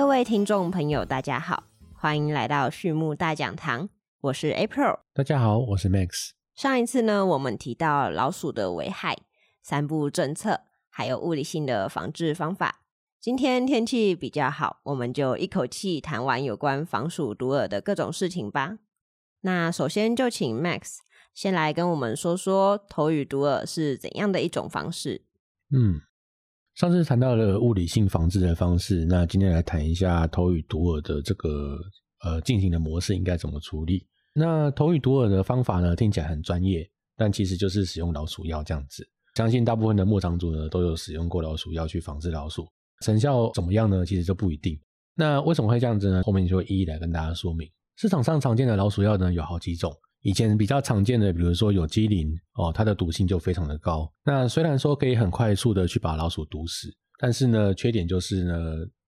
各位听众朋友，大家好，欢迎来到畜牧大讲堂，我是 April。大家好，我是 Max。上一次呢，我们提到老鼠的危害、三步政策，还有物理性的防治方法。今天天气比较好，我们就一口气谈完有关防鼠毒饵的各种事情吧。那首先就请 Max 先来跟我们说说投语毒饵是怎样的一种方式。嗯，上次谈到了物理性防治的方式，那今天来谈一下投与毒耳的这个呃进行的模式应该怎么处理。那投与毒耳的方法呢，听起来很专业，但其实就是使用老鼠药这样子。相信大部分的牧场主呢都有使用过老鼠药去防治老鼠，成效怎么样呢？其实就不一定。那为什么会这样子呢？后面就会一一来跟大家说明。市场上常见的老鼠药呢有好几种，以前比较常见的，比如说有机磷哦，它的毒性就非常的高。那虽然说可以很快速的去把老鼠毒死，但是呢，缺点就是呢，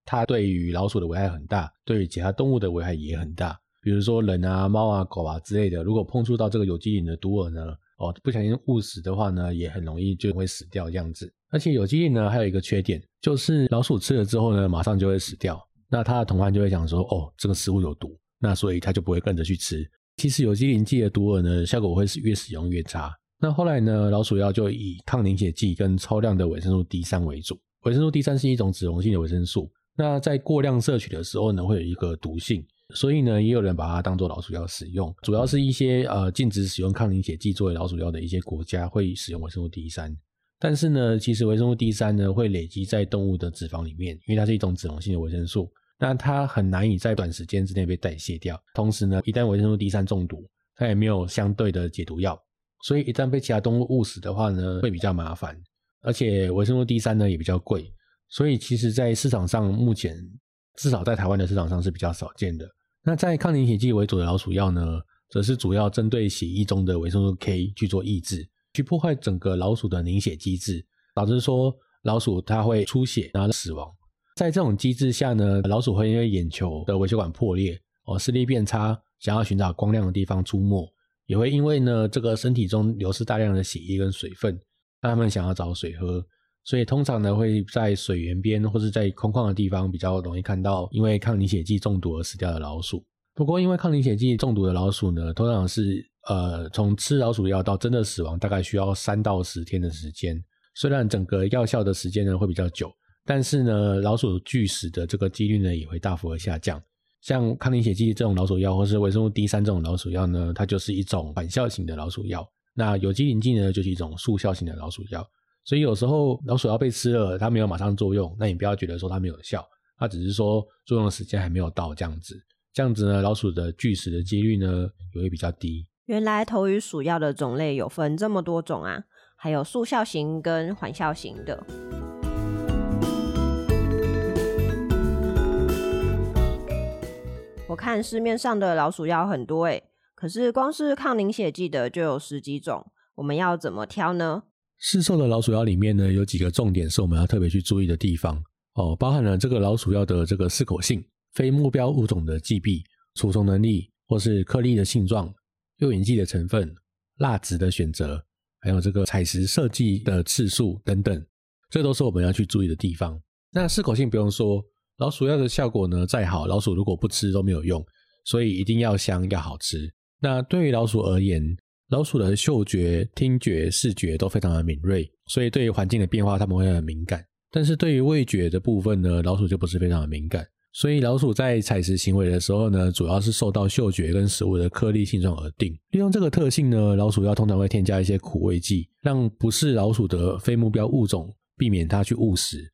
它对于老鼠的危害很大，对于其他动物的危害也很大。比如说人啊、猫啊、狗啊之类的，如果碰触到这个有机磷的毒饵呢，哦，不小心误食的话呢，也很容易就会死掉这样子。而且有机磷呢还有一个缺点，就是老鼠吃了之后呢，马上就会死掉。那它的同伴就会讲说，哦，这个食物有毒。那所以他就不会跟着去吃。其实有机磷剂的毒饵呢，效果会是越使用越差。那后来呢，老鼠药就以抗凝血剂跟超量的维生素 D 三为主。维生素 D 三是一种脂溶性的维生素，那在过量摄取的时候呢，会有一个毒性，所以呢，也有人把它当做老鼠药使用。主要是一些呃禁止使用抗凝血剂作为老鼠药的一些国家会使用维生素 D 三。但是呢，其实维生素 D 三呢会累积在动物的脂肪里面，因为它是一种脂溶性的维生素。那它很难以在短时间之内被代谢掉，同时呢，一旦维生素 D 三中毒，它也没有相对的解毒药，所以一旦被其他动物误死的话呢，会比较麻烦，而且维生素 D 三呢也比较贵，所以其实在市场上目前至少在台湾的市场上是比较少见的。那在抗凝血剂为主的老鼠药呢，则是主要针对血液中的维生素 K 去做抑制，去破坏整个老鼠的凝血机制，导致说老鼠它会出血然后死亡。在这种机制下呢，老鼠会因为眼球的微血管破裂，哦，视力变差，想要寻找光亮的地方出没，也会因为呢，这个身体中流失大量的血液跟水分，让他们想要找水喝，所以通常呢会在水源边或是在空旷的地方比较容易看到因为抗凝血剂中毒而死掉的老鼠。不过，因为抗凝血剂中毒的老鼠呢，通常是呃从吃老鼠药到真的死亡，大概需要三到十天的时间。虽然整个药效的时间呢会比较久。但是呢，老鼠拒食的这个几率呢也会大幅的下降。像抗凝血剂这种老鼠药，或是维生素 D 三这种老鼠药呢，它就是一种反效型的老鼠药。那有机磷剂呢，就是一种速效型的老鼠药。所以有时候老鼠药被吃了，它没有马上作用，那你不要觉得说它没有效，它只是说作用的时间还没有到这样子。这样子呢，老鼠的拒食的几率呢也会比较低。原来投与鼠药的种类有分这么多种啊，还有速效型跟缓效型的。我看市面上的老鼠药很多诶，可是光是抗凝血剂的就有十几种，我们要怎么挑呢？市售的老鼠药里面呢，有几个重点是我们要特别去注意的地方哦，包含了这个老鼠药的这个适口性、非目标物种的剂壁、储存能力，或是颗粒的性状、诱引剂的成分、蜡质的选择，还有这个采食设计的次数等等，这都是我们要去注意的地方。那适口性不用说。老鼠药的效果呢再好，老鼠如果不吃都没有用，所以一定要香要好吃。那对于老鼠而言，老鼠的嗅觉、听觉、视觉都非常的敏锐，所以对于环境的变化他们会很敏感。但是对于味觉的部分呢，老鼠就不是非常的敏感。所以老鼠在采食行为的时候呢，主要是受到嗅觉跟食物的颗粒性状而定。利用这个特性呢，老鼠药通常会添加一些苦味剂，让不是老鼠的非目标物种避免它去误食。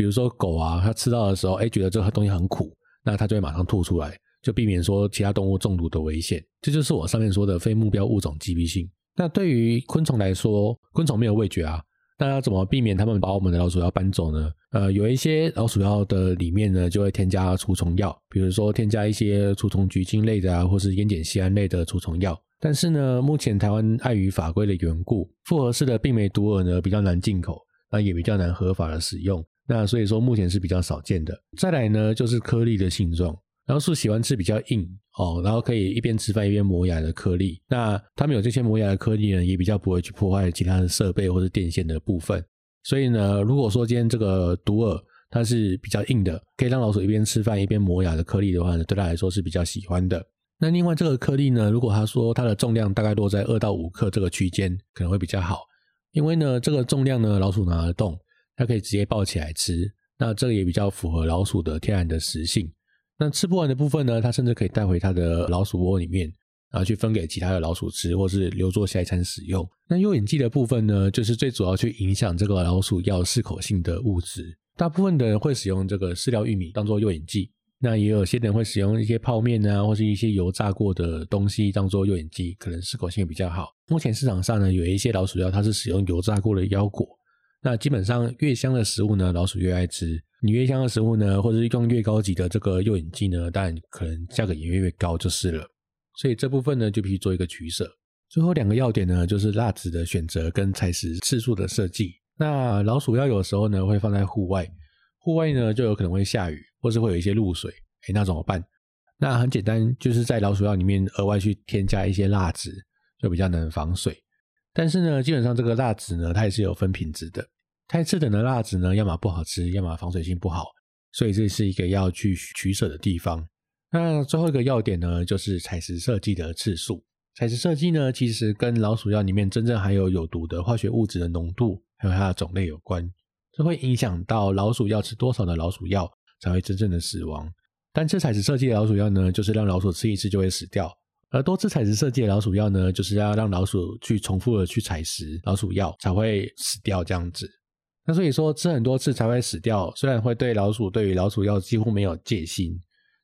比如说狗啊，它吃到的时候，哎，觉得这个东西很苦，那它就会马上吐出来，就避免说其他动物中毒的危险。这就是我上面说的非目标物种击毙性。那对于昆虫来说，昆虫没有味觉啊，那要怎么避免它们把我们的老鼠药搬走呢？呃，有一些老鼠药的里面呢，就会添加除虫药，比如说添加一些除虫菊精类的啊，或是烟碱酰胺类的除虫药。但是呢，目前台湾碍于法规的缘故，复合式的病媒毒饵呢比较难进口，那也比较难合法的使用。那所以说目前是比较少见的。再来呢，就是颗粒的性状，老鼠喜欢吃比较硬哦，然后可以一边吃饭一边磨牙的颗粒。那它们有这些磨牙的颗粒呢，也比较不会去破坏其他的设备或者电线的部分。所以呢，如果说今天这个毒饵它是比较硬的，可以让老鼠一边吃饭一边磨牙的颗粒的话呢，对它来说是比较喜欢的。那另外这个颗粒呢，如果他说它的重量大概落在二到五克这个区间，可能会比较好，因为呢这个重量呢老鼠拿得动，它可以直接抱起来吃，那这个也比较符合老鼠的天然的食性。那吃不完的部分呢，它甚至可以带回它的老鼠窝里面，然后去分给其他的老鼠吃，或是留作下一餐使用。那诱引剂的部分呢，就是最主要去影响这个老鼠药适口性的物质，大部分的人会使用这个饲料玉米当做诱引剂。那也有些人会使用一些泡面啊，或是一些油炸过的东西当做诱引剂，可能适口性比较好。目前市场上呢，有一些老鼠药，它是使用油炸过的腰果。那基本上越香的食物呢，老鼠越爱吃。你越香的食物呢，或者是用越高级的这个诱引剂呢，当然可能价格也越越高就是了。所以这部分呢，就必须做一个取舍。最后两个要点呢，就是蜡纸的选择跟采食次数的设计。那老鼠药有时候呢，会放在户外。户外呢，就有可能会下雨，或是会有一些露水，哎，那怎么办？那很简单，就是在老鼠药里面额外去添加一些蜡纸，就比较能防水。但是呢，基本上这个蜡质呢，它也是有分品质的。太次等的蜡质呢，要么不好吃，要么防水性不好，所以这是一个要去取舍的地方。那最后一个要点呢，就是采食设计的次数。采食设计呢，其实跟老鼠药里面真正含有有毒的化学物质的浓度，还有它的种类有关。这会影响到老鼠要吃多少的老鼠药才会真正的死亡。单次采食设计的老鼠药呢，就是让老鼠吃一次就会死掉；而多次采食设计的老鼠药呢，就是要让老鼠去重复的去采食老鼠药才会死掉这样子。那所以说吃很多次才会死掉，虽然会对老鼠对于老鼠药几乎没有戒心，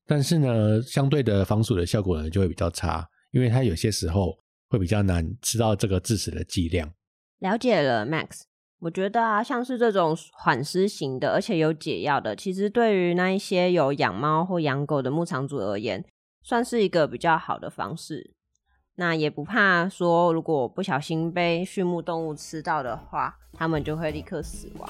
但是呢，相对的防鼠的效果呢就会比较差，因为它有些时候会比较难吃到这个致死的剂量。了解了，Max。我觉得啊，像是这种缓释型的，而且有解药的，其实对于那一些有养猫或养狗的牧场主而言，算是一个比较好的方式。那也不怕说，如果不小心被畜牧动物吃到的话，它们就会立刻死亡。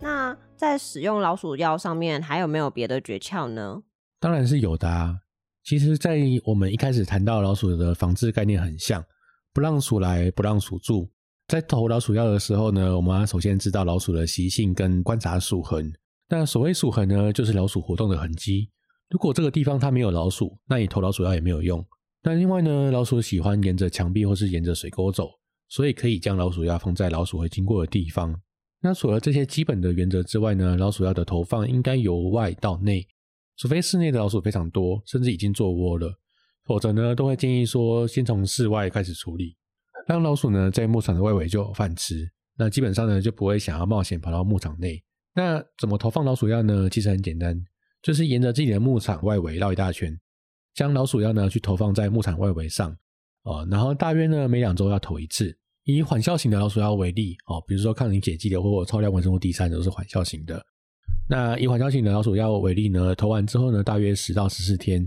那在使用老鼠药上面，还有没有别的诀窍呢？当然是有的啊。其实，在我们一开始谈到老鼠的防治概念很像，不让鼠来，不让鼠住。在投老鼠药的时候呢，我们要首先知道老鼠的习性跟观察鼠痕。那所谓鼠痕呢，就是老鼠活动的痕迹。如果这个地方它没有老鼠，那你投老鼠药也没有用。那另外呢，老鼠喜欢沿着墙壁或是沿着水沟走，所以可以将老鼠药放在老鼠会经过的地方。那除了这些基本的原则之外呢，老鼠药的投放应该由外到内。除非室内的老鼠非常多，甚至已经做窝了，否则呢，都会建议说先从室外开始处理，让老鼠呢在牧场的外围就有饭吃。那基本上呢就不会想要冒险跑到牧场内。那怎么投放老鼠药呢？其实很简单，就是沿着自己的牧场外围绕一大圈，将老鼠药呢去投放在牧场外围上，哦，然后大约呢每两周要投一次。以缓效型的老鼠药为例，哦，比如说抗凝结剂的或者超量维生素 D 三都是缓效型的。那以缓效型的老鼠药为例呢，投完之后呢，大约十到十四天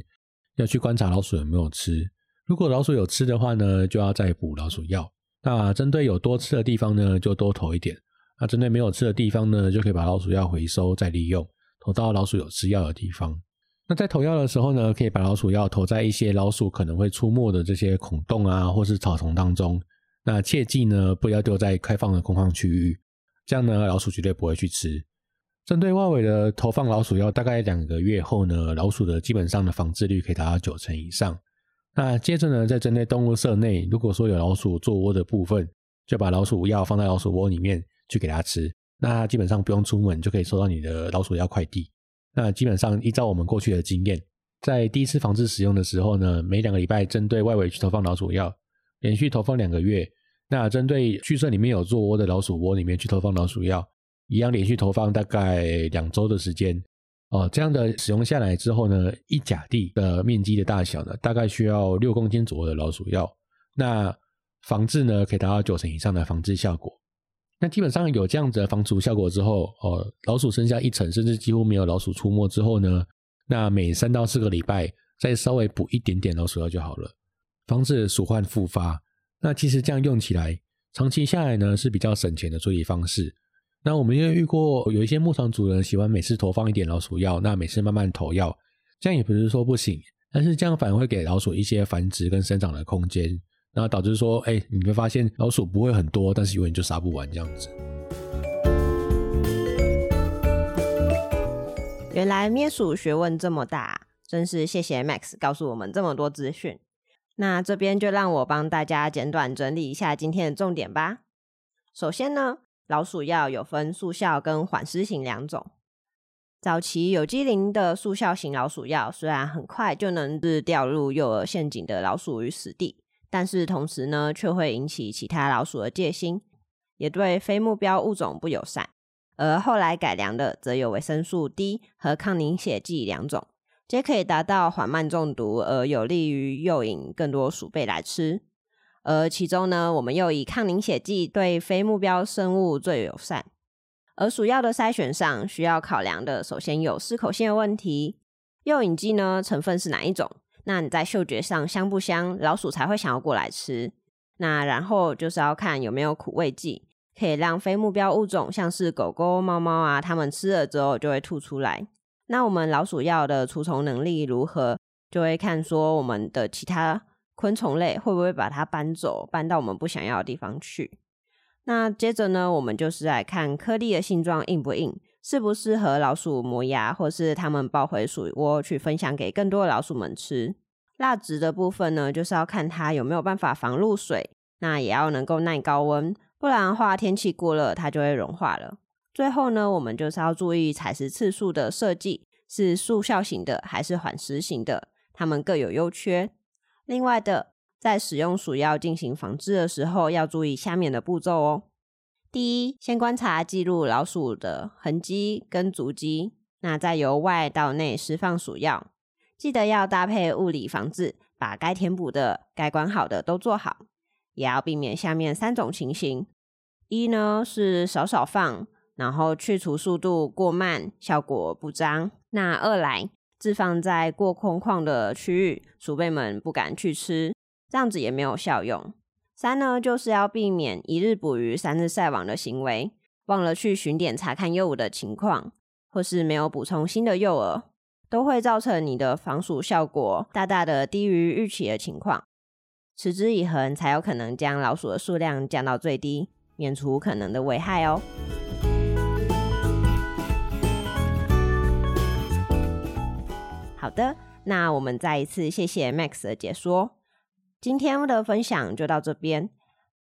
要去观察老鼠有没有吃。如果老鼠有吃的话呢，就要再补老鼠药。那针对有多吃的地方呢，就多投一点。那针对没有吃的地方呢，就可以把老鼠药回收再利用，投到老鼠有吃药的地方。那在投药的时候呢，可以把老鼠药投在一些老鼠可能会出没的这些孔洞啊，或是草丛当中。那切记呢，不要丢在开放的空旷区域，这样呢，老鼠绝对不会去吃。针对外围的投放老鼠药，大概两个月后呢，老鼠的基本上的防治率可以达到九成以上。那接着呢，在针对动物舍内，如果说有老鼠做窝的部分，就把老鼠药放在老鼠窝里面去给它吃。那基本上不用出门就可以收到你的老鼠药快递。那基本上依照我们过去的经验，在第一次防治使用的时候呢，每两个礼拜针对外围去投放老鼠药，连续投放两个月。那针对畜舍里面有做窝的老鼠窝里面去投放老鼠药。一样连续投放大概两周的时间，哦，这样的使用下来之后呢，一甲地的面积的大小呢，大概需要六公斤左右的老鼠药。那防治呢，可以达到九成以上的防治效果。那基本上有这样子的防除效果之后，哦，老鼠剩下一层，甚至几乎没有老鼠出没之后呢，那每三到四个礼拜再稍微补一点点老鼠药就好了，防止鼠患复发。那其实这样用起来，长期下来呢是比较省钱的处理方式。那我们也遇过有一些牧场主人喜欢每次投放一点老鼠药，那每次慢慢投药，这样也不是说不行，但是这样反而会给老鼠一些繁殖跟生长的空间，然后导致说，哎，你会发现老鼠不会很多，但是永远就杀不完这样子。原来灭鼠学问这么大，真是谢谢 Max 告诉我们这么多资讯。那这边就让我帮大家简短整理一下今天的重点吧。首先呢，老鼠药有分速效跟缓释型两种。早期有机磷的速效型老鼠药，虽然很快就能治掉入诱饵陷阱的老鼠于死地，但是同时呢，却会引起其他老鼠的戒心，也对非目标物种不友善。而后来改良的，则有维生素 D 和抗凝血剂两种，皆可以达到缓慢中毒，而有利于诱引更多鼠辈来吃。而其中呢，我们又以抗凝血剂对非目标生物最友善。而鼠药的筛选上需要考量的，首先有适口性的问题。诱引剂呢，成分是哪一种？那你在嗅觉上香不香，老鼠才会想要过来吃。那然后就是要看有没有苦味剂，可以让非目标物种，像是狗狗、猫猫啊，它们吃了之后就会吐出来。那我们老鼠药的除虫能力如何，就会看说我们的其他昆虫类会不会把它搬走，搬到我们不想要的地方去。那接着呢，我们就是来看颗粒的性状硬不硬，适不适合老鼠磨牙，或是它们抱回鼠窝去分享给更多的老鼠们吃。蜡质的部分呢，就是要看它有没有办法防露水，那也要能够耐高温，不然的话天气过热它就会融化了。最后呢，我们就是要注意采食次数的设计，是速效型的还是缓食型的，它们各有优缺。另外的。在使用鼠药进行防治的时候，要注意下面的步骤哦。第一，先观察记录老鼠的痕迹跟足迹，那再由外到内释放鼠药。记得要搭配物理防治，把该填补的、该管好的都做好，也要避免下面三种情形：一呢是少少放，然后去除速度过慢，效果不彰；那二来置放在过空旷的区域，鼠辈们不敢去吃。这样子也没有效用。三呢，就是要避免一日捕鱼三日晒网的行为，忘了去巡点查看幼饵的情况，或是没有补充新的幼饵，都会造成你的防鼠效果大大的低于预期的情况。持之以恒，才有可能将老鼠的数量降到最低，免除可能的危害哦。好的，那我们再一次谢谢 Max 的解说。今天的分享就到这边，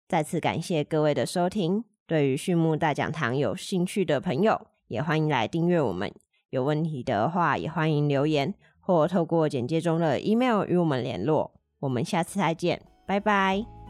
再次感谢各位的收听。对于畜牧大讲堂有兴趣的朋友，也欢迎来订阅我们。有问题的话，也欢迎留言或透过简介中的 email 与我们联络。我们下次再见，拜拜。